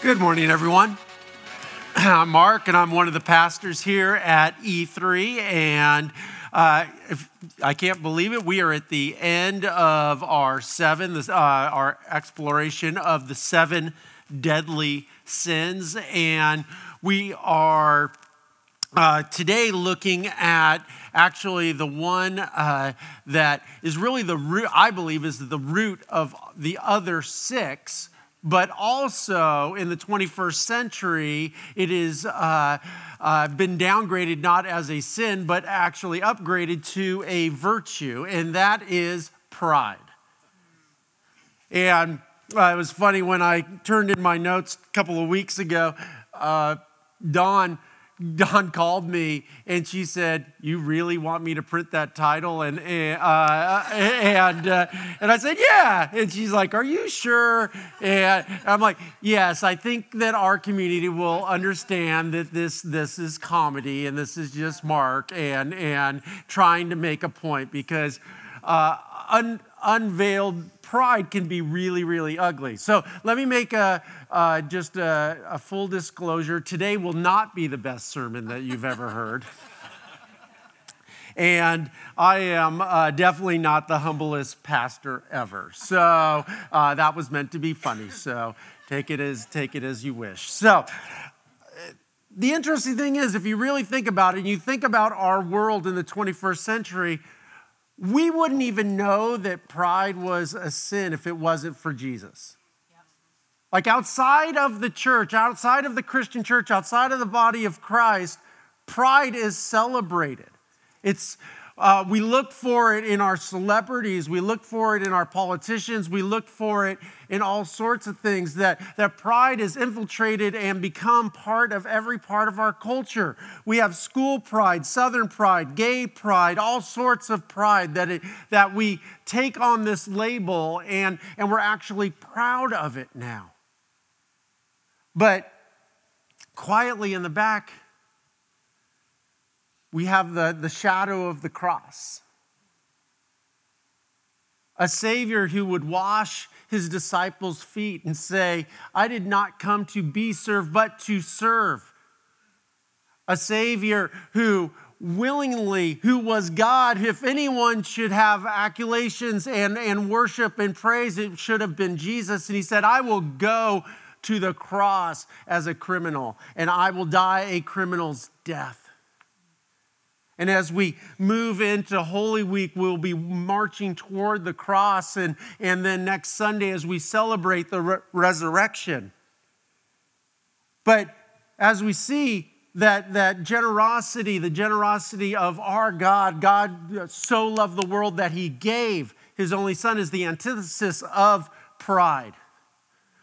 Good morning, everyone. I'm Mark, and I'm one of the pastors here at E3. And uh, if, I can't believe it, we are at the end of our seven, uh, our exploration of the seven deadly sins, and we are uh, today looking at actually the one uh, that is really the root. I believe is the root of the other six but also in the 21st century, it has uh, uh, been downgraded not as a sin, but actually upgraded to a virtue, and that is pride. And uh, it was funny when I turned in my notes a couple of weeks ago, uh, Dawn called me and she said, "You really want me to print that title?" And uh, and uh, and I said, "Yeah." And she's like, "Are you sure?" And I'm like, "Yes, I think that our community will understand that this this is comedy and this is just Mark and and trying to make a point because uh, unveiled pride can be really, really ugly. So let me make a, uh, just a, a full disclosure. Today will not be the best sermon that you've ever heard. and I am uh, definitely not the humblest pastor ever. So uh, that was meant to be funny. So take it as take it as you wish. So the interesting thing is, if you really think about it, and you think about our world in the 21st century, we wouldn't even know that pride was a sin if it wasn't for Jesus. Like outside of the church, outside of the Christian church, outside of the body of Christ, pride is celebrated. It's uh, we look for it in our celebrities. We look for it in our politicians. We look for it in all sorts of things. That, that pride is infiltrated and become part of every part of our culture. We have school pride, southern pride, gay pride, all sorts of pride that, it, that we take on this label and, and we're actually proud of it now. But quietly in the back, we have the, the shadow of the cross. A Savior who would wash his disciples' feet and say, I did not come to be served, but to serve. A Savior who willingly, who was God, if anyone should have accolations and, and worship and praise, it should have been Jesus. And he said, I will go to the cross as a criminal, and I will die a criminal's death. And as we move into Holy Week, we'll be marching toward the cross. And, and then next Sunday, as we celebrate the re- resurrection. But as we see that, that generosity, the generosity of our God, God so loved the world that he gave his only son, is the antithesis of pride.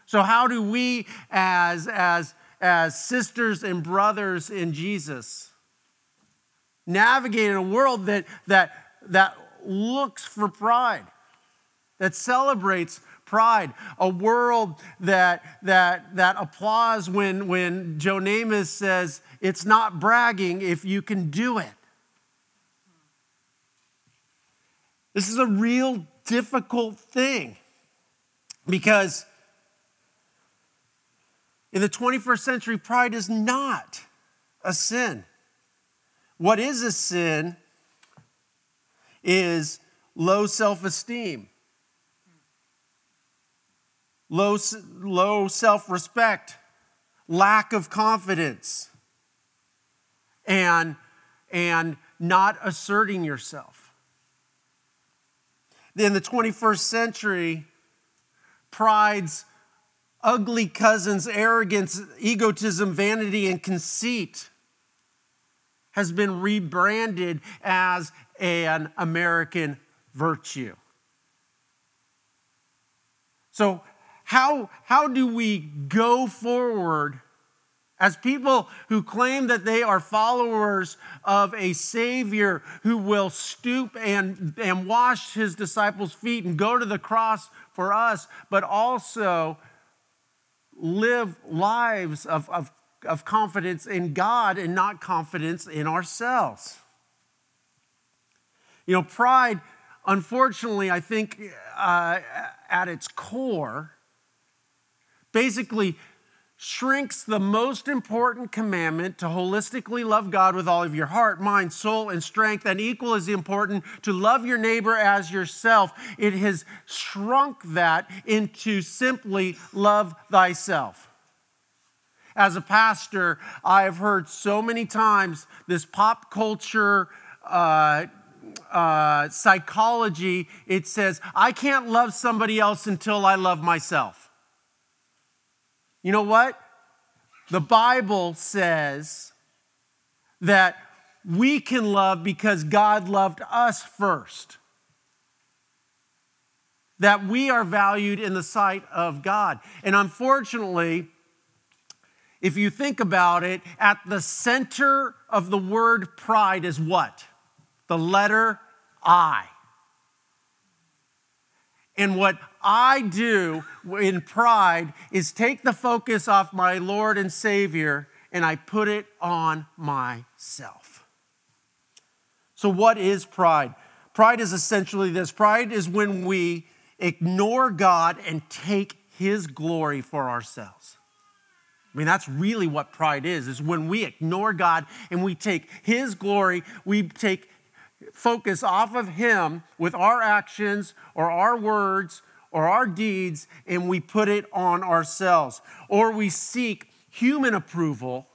So, how do we, as, as, as sisters and brothers in Jesus, navigating a world that, that, that looks for pride, that celebrates pride, a world that, that, that applauds when, when Joe Namath says, it's not bragging if you can do it. This is a real difficult thing because in the 21st century, pride is not a sin. What is a sin is low self esteem, low, low self respect, lack of confidence, and, and not asserting yourself. In the 21st century, pride's ugly cousins, arrogance, egotism, vanity, and conceit has been rebranded as an American virtue. So, how, how do we go forward as people who claim that they are followers of a Savior who will stoop and, and wash his disciples' feet and go to the cross for us, but also live lives of, of of confidence in God and not confidence in ourselves. You know, pride, unfortunately, I think uh, at its core, basically shrinks the most important commandment to holistically love God with all of your heart, mind, soul, and strength, and equal as important to love your neighbor as yourself. It has shrunk that into simply love thyself. As a pastor, I have heard so many times this pop culture. Uh, uh, psychology, it says, I can't love somebody else until I love myself. You know what? The Bible says that we can love because God loved us first. That we are valued in the sight of God. And unfortunately, if you think about it, at the center of the word pride is what? The letter I. And what I do in pride is take the focus off my Lord and Savior and I put it on myself. So, what is pride? Pride is essentially this pride is when we ignore God and take His glory for ourselves. I mean, that's really what pride is, is when we ignore God and we take His glory, we take focus off of Him with our actions or our words or our deeds and we put it on ourselves. Or we seek human approval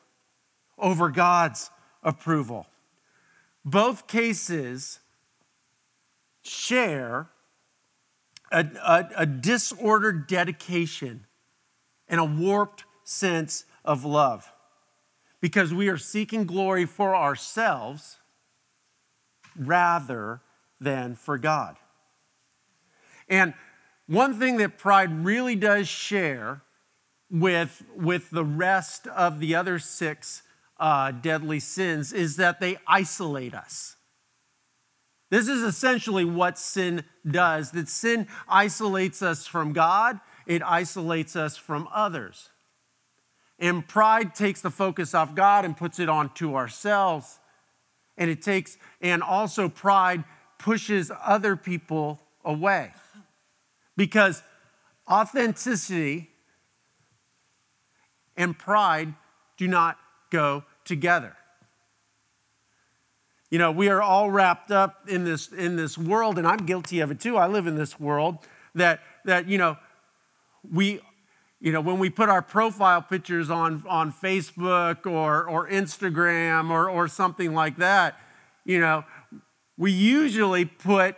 over God's approval. Both cases share a, a, a, disordered dedication and a warped sense of love because we are seeking glory for ourselves rather than for God. And one thing that pride really does share with, with the rest of the other six uh, deadly sins is that they isolate us. This is essentially what sin does that sin isolates us from God, it isolates us from others. And pride takes the focus off God and puts it onto ourselves. And it takes, and also pride pushes other people away. Because authenticity and pride do not go together. You know, we are all wrapped up in this, in this world, and I'm guilty of it too. I live in this world that, that you know, we, you know, when we put our profile pictures on, on Facebook or, or Instagram or, or something like that, you know, we usually put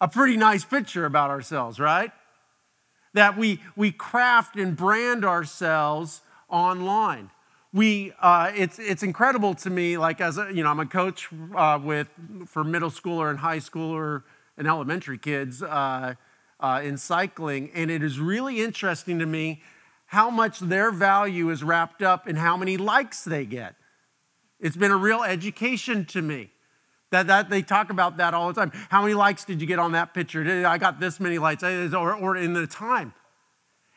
a pretty nice picture about ourselves, right? That we, we craft and brand ourselves online. We, uh, it's, it's incredible to me, like as a, you know, I'm a coach uh, with, for middle schooler and high schooler and elementary kids uh, uh in cycling, and it is really interesting to me how much their value is wrapped up in how many likes they get. It's been a real education to me. That, that they talk about that all the time. How many likes did you get on that picture? I got this many likes, or, or in the time.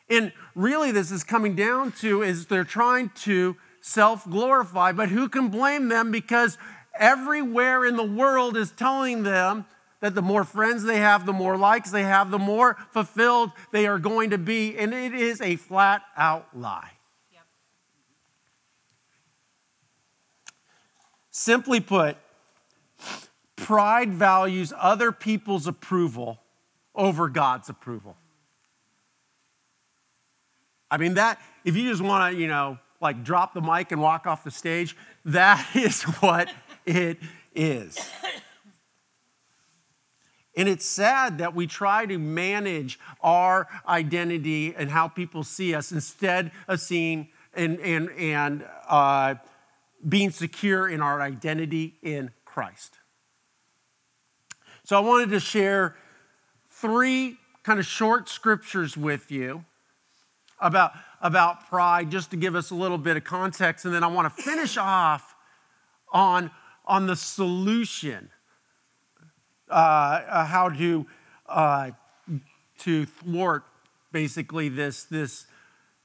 And really, this is coming down to is they're trying to self glorify, but who can blame them? Because everywhere in the world is telling them that the more friends they have, the more likes they have, the more fulfilled they are going to be. And it is a flat out lie. Yep. Simply put, Pride values other people's approval over God's approval. I mean, that, if you just want to, you know, like drop the mic and walk off the stage, that is what it is. And it's sad that we try to manage our identity and how people see us instead of seeing and, and, and uh, being secure in our identity in Christ. So I wanted to share three kind of short scriptures with you about, about pride, just to give us a little bit of context. And then I want to finish off on, on the solution uh, uh, how to, uh, to thwart basically this, this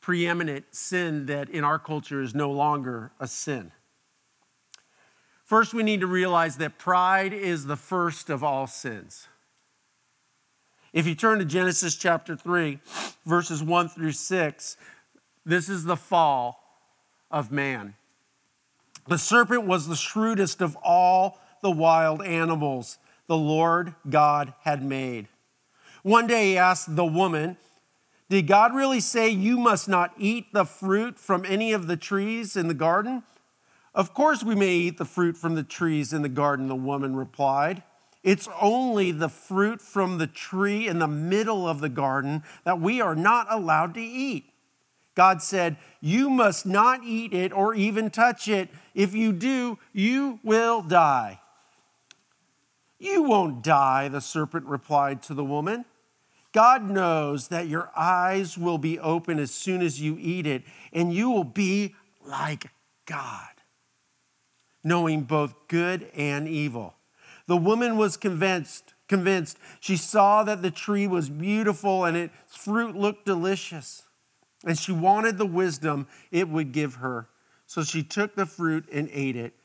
preeminent sin that in our culture is no longer a sin. First, we need to realize that pride is the first of all sins. If you turn to Genesis chapter 3, verses 1 through 6, This is the fall of man. The serpent was the shrewdest of all the wild animals the Lord God had made. One day he asked the woman, Did God really say you must not eat the fruit from any of the trees in the garden? Of course, we may eat the fruit from the trees in the garden, the woman replied. It's only the fruit from the tree in the middle of the garden that we are not allowed to eat. God said, You must not eat it or even touch it. If you do, you will die. You won't die, the serpent replied to the woman. God knows that your eyes will be open as soon as you eat it, and you will be like God, knowing both good and evil. The woman was convinced, convinced. She saw that the tree was beautiful and its fruit looked delicious. And she wanted the wisdom it would give her. So she took the fruit and ate it.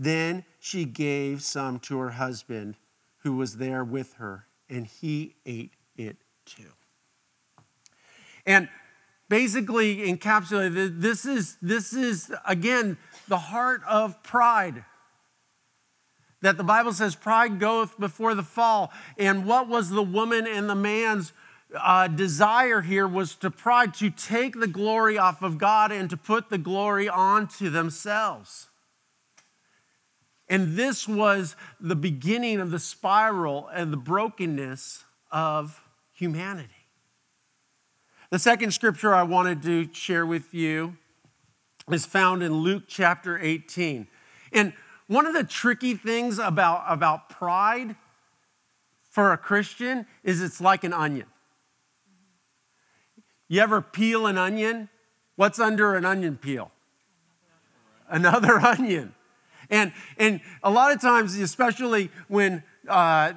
Then she gave some to her husband who was there with her, and he ate it too. And basically encapsulated this is this is again the heart of pride. That the bible says pride goeth before the fall. And what was the woman and the man's uh, desire here was to pride to take the glory off of god and to put the glory onto themselves and this was the beginning of the spiral and the brokenness of humanity. The second scripture I wanted to share with you is found in Luke chapter 18. And one of the tricky things about, about pride for a Christian is it's like an onion. You ever peel an onion? What's under an onion peel? Another onion. And, and a lot of times, especially when uh,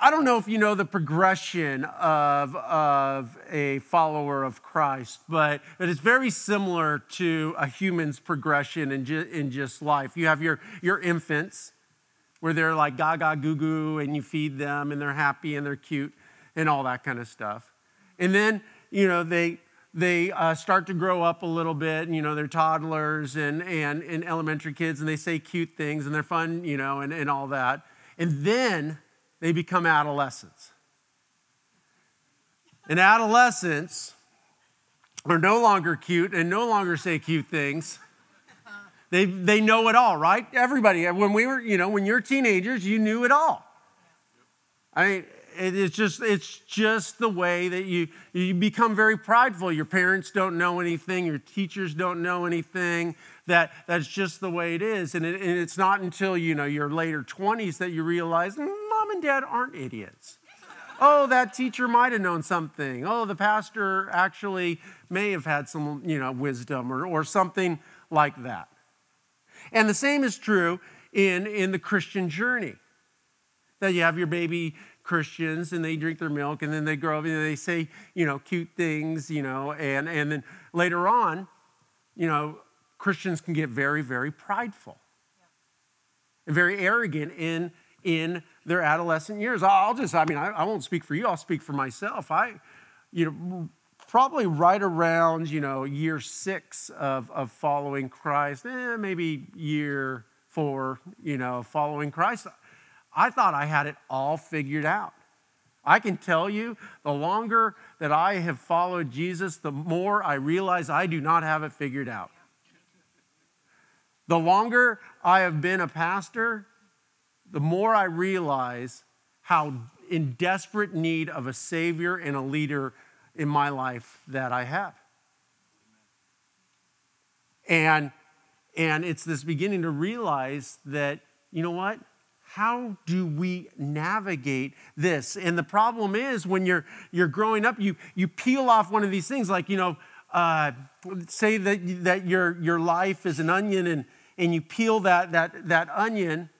I don't know if you know the progression of, of a follower of Christ, but it is very similar to a human's progression in, ju- in just life. You have your, your infants, where they're like gaga goo goo, and you feed them, and they're happy and they're cute, and all that kind of stuff. And then, you know, they, they uh, start to grow up a little bit, and, you know, they're toddlers and, and, and elementary kids, and they say cute things, and they're fun, you know, and, and all that. And then they become adolescents. And adolescents are no longer cute and no longer say cute things. They, they know it all, right? Everybody, when we were, you know, when you're teenagers, you knew it all. I mean, it's just it's just the way that you you become very prideful. Your parents don't know anything. Your teachers don't know anything. That that's just the way it is. And, it, and it's not until you know your later 20s that you realize mm, mom and dad aren't idiots. Oh that teacher might have known something. Oh the pastor actually may have had some you know wisdom or, or something like that. And the same is true in in the christian journey that you have your baby Christians and they drink their milk and then they grow up and they say, you know, cute things, you know, and, and then later on, you know, Christians can get very, very prideful and very arrogant in, in their adolescent years. I'll just, I mean, I, I won't speak for you, I'll speak for myself. I, you know, probably right around, you know, year six of, of following Christ, eh, maybe year four, you know, following Christ, I thought I had it all figured out. I can tell you, the longer that I have followed Jesus, the more I realize I do not have it figured out. The longer I have been a pastor, the more I realize how in desperate need of a Savior and a leader in my life that I have. And, and it's this beginning to realize that, you know what? How do we navigate this? And the problem is when you're, you're growing up, you, you peel off one of these things, like, you know, uh, say that, that your, your life is an onion and, and you peel that, that, that onion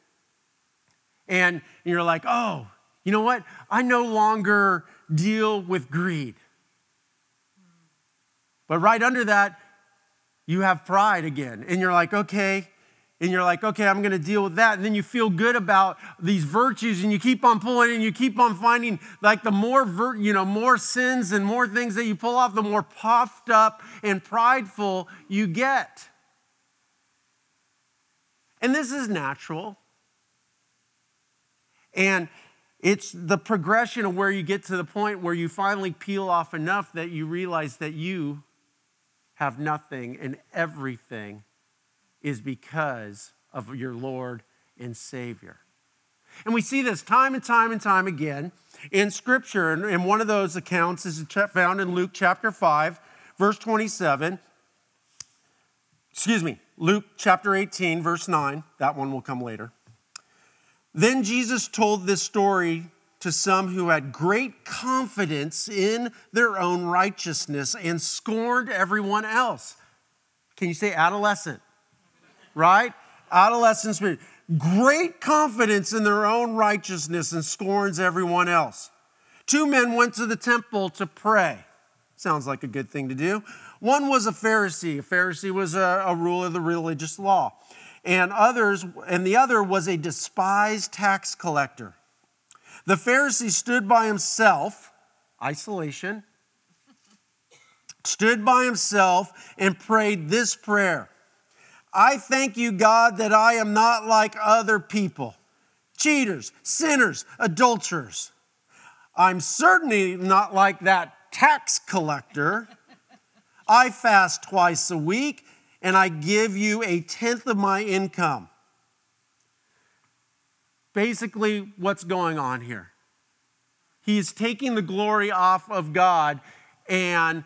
and you're like, oh, you know what? I no longer deal with greed. But right under that, you have pride again. And you're like, okay, and you're like, okay, I'm going to deal with that. And then you feel good about these virtues and you keep on pulling and you keep on finding like the more, vir- you know, more sins and more things that you pull off, the more puffed up and prideful you get. And this is natural. And it's the progression of where you get to the point where you finally peel off enough that you realize that you have nothing and everything is because of your Lord and Savior. And we see this time and time and time again in Scripture. And, one of those accounts is found in Luke chapter 5, verse 27. Excuse me, Luke chapter 18, verse 9. That one will come later. Then Jesus told this story to some who had great confidence in their own righteousness and scorned everyone else. Can you say adolescent? Right? Adolescent spirit. Great confidence in their own righteousness and scorns everyone else. Two men went to the temple to pray. Sounds like a good thing to do. One was a Pharisee. A Pharisee was a, a ruler of the religious law. And others, and the other was a despised tax collector. The Pharisee stood by himself, isolation, stood by himself and prayed this prayer I thank you, God, that I am not like other people cheaters, sinners, adulterers. I'm certainly not like that tax collector. I fast twice a week and I give you a tenth of my income. Basically, what's going on here? He is taking the glory off of God and,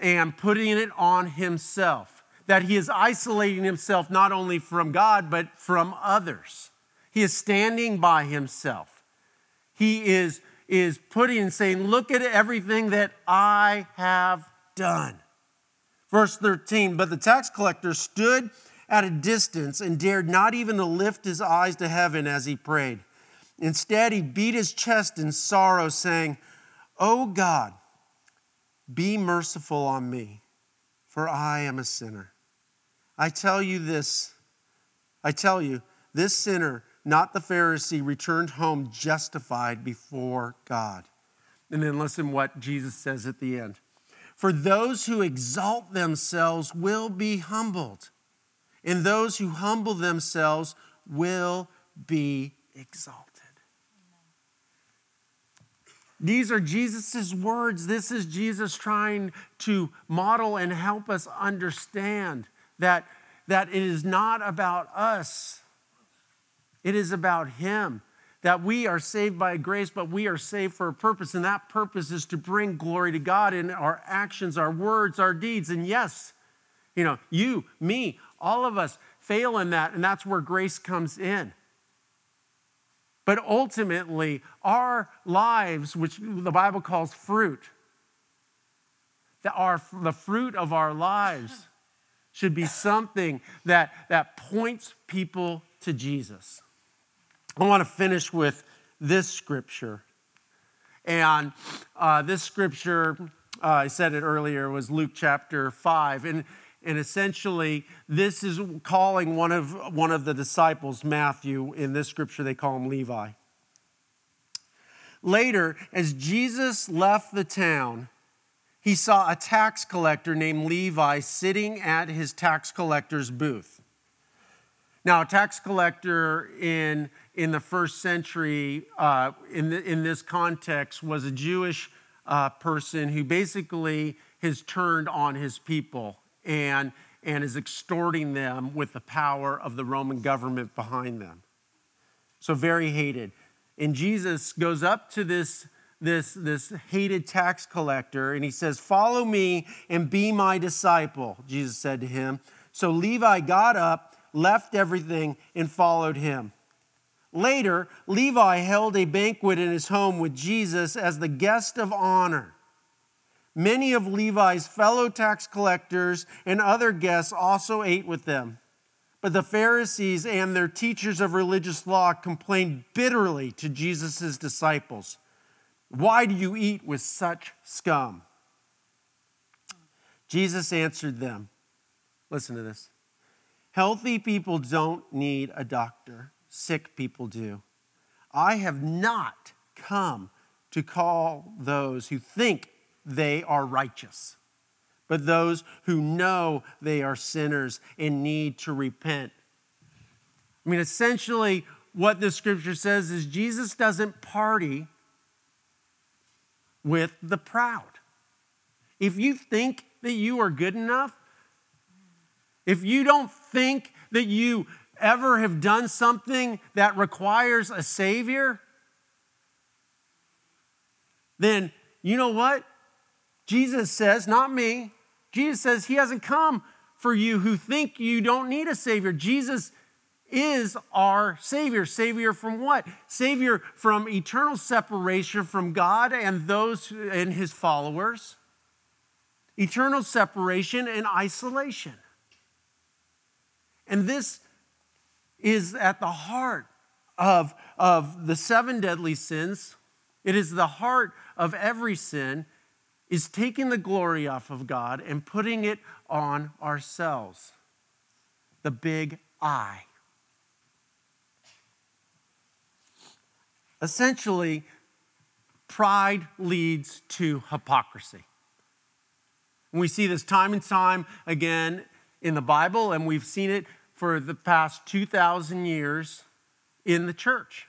and putting it on himself that he is isolating himself not only from God, but from others. He is standing by himself. He is, is putting and saying, Look at everything that I have done. Verse 13, but the tax collector stood at a distance and dared not even to lift his eyes to heaven as he prayed. Instead, he beat his chest in sorrow, saying, Oh God, be merciful on me, for I am a sinner. I tell you this I tell you, this sinner, not the Pharisee, returned home justified before God. And then listen what Jesus says at the end. For those who exalt themselves will be humbled, and those who humble themselves will be exalted. These are Jesus' words. This is Jesus trying to model and help us understand that, that it is not about us, it is about Him. That we are saved by grace, but we are saved for a purpose, and that purpose is to bring glory to God in our actions, our words, our deeds. And yes, you know, you, me, all of us fail in that, and that's where grace comes in. But ultimately, our lives, which the Bible calls fruit, that are the fruit of our lives should be something that, that points people to Jesus. I want to finish with this scripture. And uh, this scripture, uh, I said it earlier, was Luke chapter 5. And, and essentially, this is calling one of, one of the disciples, Matthew. In this scripture, they call him Levi. Later, as Jesus left the town, he saw a tax collector named Levi sitting at his tax collector's booth. Now, a tax collector in, in the first century, uh, in, the, in this context, was a Jewish uh, person who basically has turned on his people and, and is extorting them with the power of the Roman government behind them. So, very hated. And Jesus goes up to this this, this hated tax collector, and he says, Follow me and be my disciple, Jesus said to him. So Levi got up, left everything, and followed him. Later, Levi held a banquet in his home with Jesus as the guest of honor. Many of Levi's fellow tax collectors and other guests also ate with them. But the Pharisees and their teachers of religious law complained bitterly to Jesus' disciples. Why do you eat with such scum? Jesus answered them. Listen to this. Healthy people don't need a doctor, sick people do. I have not come to call those who think they are righteous, but those who know they are sinners and need to repent. I mean, essentially, what the scripture says is Jesus doesn't party with the proud. If you think that you are good enough, if you don't think that you ever have done something that requires a Savior, then you know what? Jesus says, not me, Jesus says He hasn't come for you who think you don't need a Savior. Jesus is our Savior. Savior from what? Savior from eternal separation from God and those and His followers, eternal separation and isolation. And this is at the heart of, of the seven deadly sins. It is the heart of every sin, is taking the glory off of God and putting it on ourselves. The big I. Essentially, pride leads to hypocrisy. And we see this time and time again in the Bible, and we've seen it for the past 2,000 years in the church.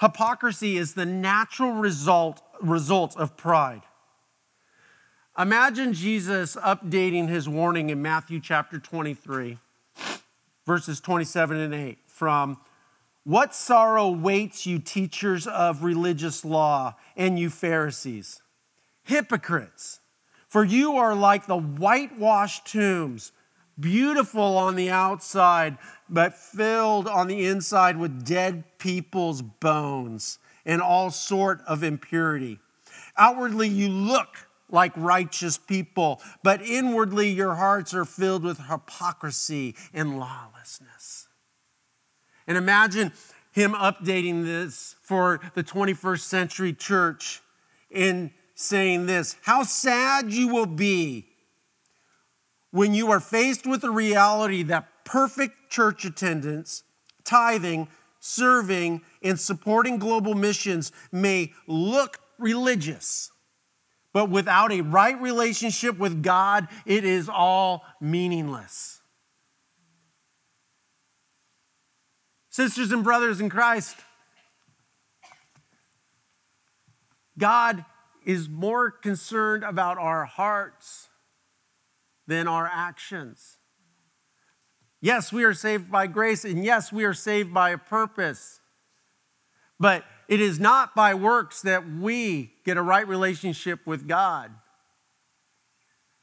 Hypocrisy is the natural result, result of pride. Imagine Jesus updating his warning in Matthew chapter 23, verses 27 and 8 from What sorrow waits you, teachers of religious law, and you Pharisees? Hypocrites! For you are like the whitewashed tombs, beautiful on the outside, but filled on the inside with dead people's bones and all sort of impurity. Outwardly, you look like righteous people, but inwardly, your hearts are filled with hypocrisy and lawlessness. And imagine him updating this for the 21st century church in saying this How sad you will be when you are faced with the reality that perfect church attendance, tithing, serving, and supporting global missions may look religious, but without a right relationship with God, it is all meaningless. Sisters and brothers in Christ, God is more concerned about our hearts than our actions. Yes, we are saved by grace, and yes, we are saved by a purpose. But it is not by works that we get a right relationship with God.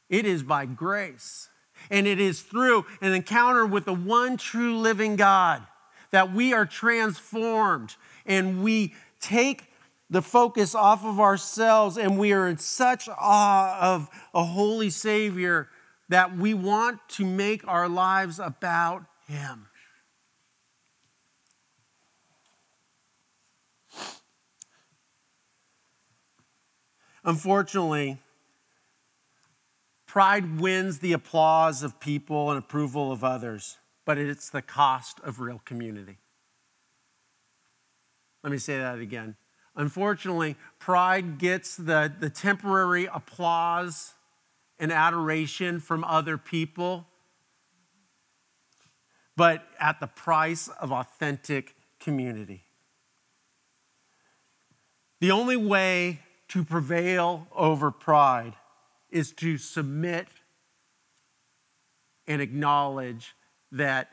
It is by grace. And it is through an encounter with the one true living God that we are transformed and we take the focus off of ourselves, and we are in such awe of a holy Savior that we want to make our lives about Him. Unfortunately, pride wins the applause of people and approval of others, but it's the cost of real community. Let me say that again. Unfortunately, pride gets the, the temporary applause and adoration from other people, but at the price of authentic community. The only way to prevail over pride is to submit and acknowledge that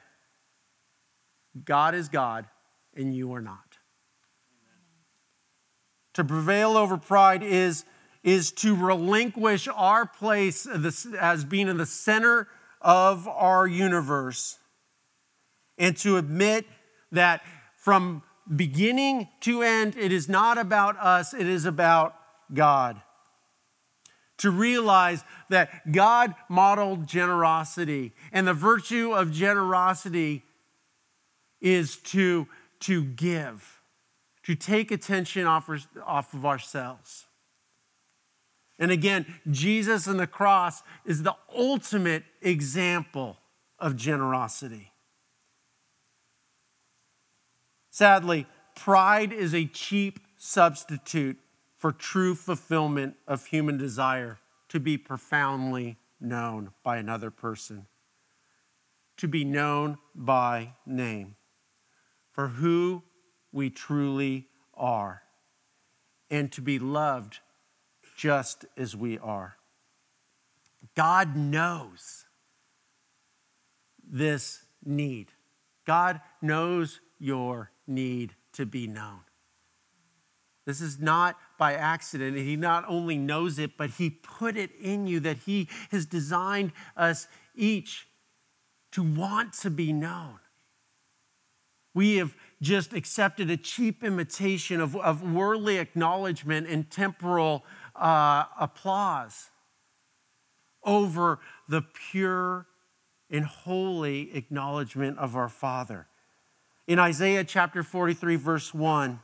God is God and you are not to prevail over pride is, is to relinquish our place as being in the center of our universe and to admit that from beginning to end, it is not about us, it is about God. To realize that God modeled generosity, and the virtue of generosity is to, to give to take attention off, off of ourselves. And again, Jesus and the cross is the ultimate example of generosity. Sadly, pride is a cheap substitute for true fulfillment of human desire to be profoundly known by another person, to be known by name, for who we truly are, and to be loved just as we are. God knows this need. God knows your need to be known. This is not by accident. He not only knows it, but He put it in you that He has designed us each to want to be known. We have just accepted a cheap imitation of, of worldly acknowledgement and temporal uh, applause over the pure and holy acknowledgement of our Father. In Isaiah chapter 43, verse 1,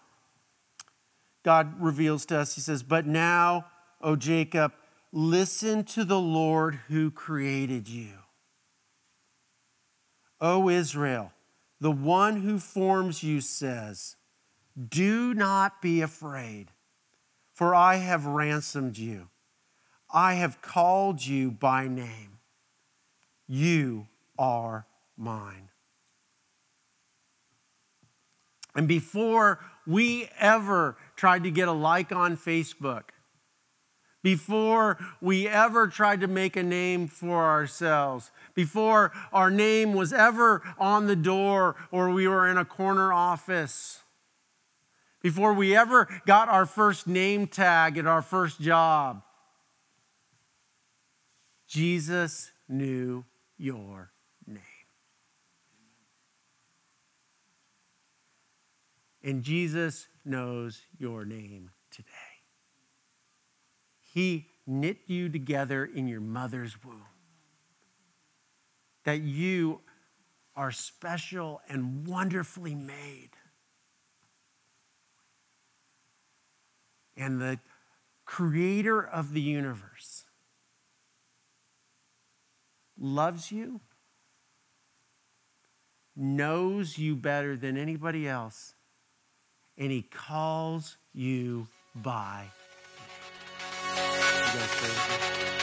God reveals to us, He says, But now, O Jacob, listen to the Lord who created you. O Israel, the one who forms you says, Do not be afraid, for I have ransomed you. I have called you by name. You are mine. And before we ever tried to get a like on Facebook, before we ever tried to make a name for ourselves, before our name was ever on the door or we were in a corner office, before we ever got our first name tag at our first job, Jesus knew your name. And Jesus knows your name today. He knit you together in your mother's womb. That you are special and wonderfully made. And the creator of the universe loves you, knows you better than anybody else, and he calls you by. You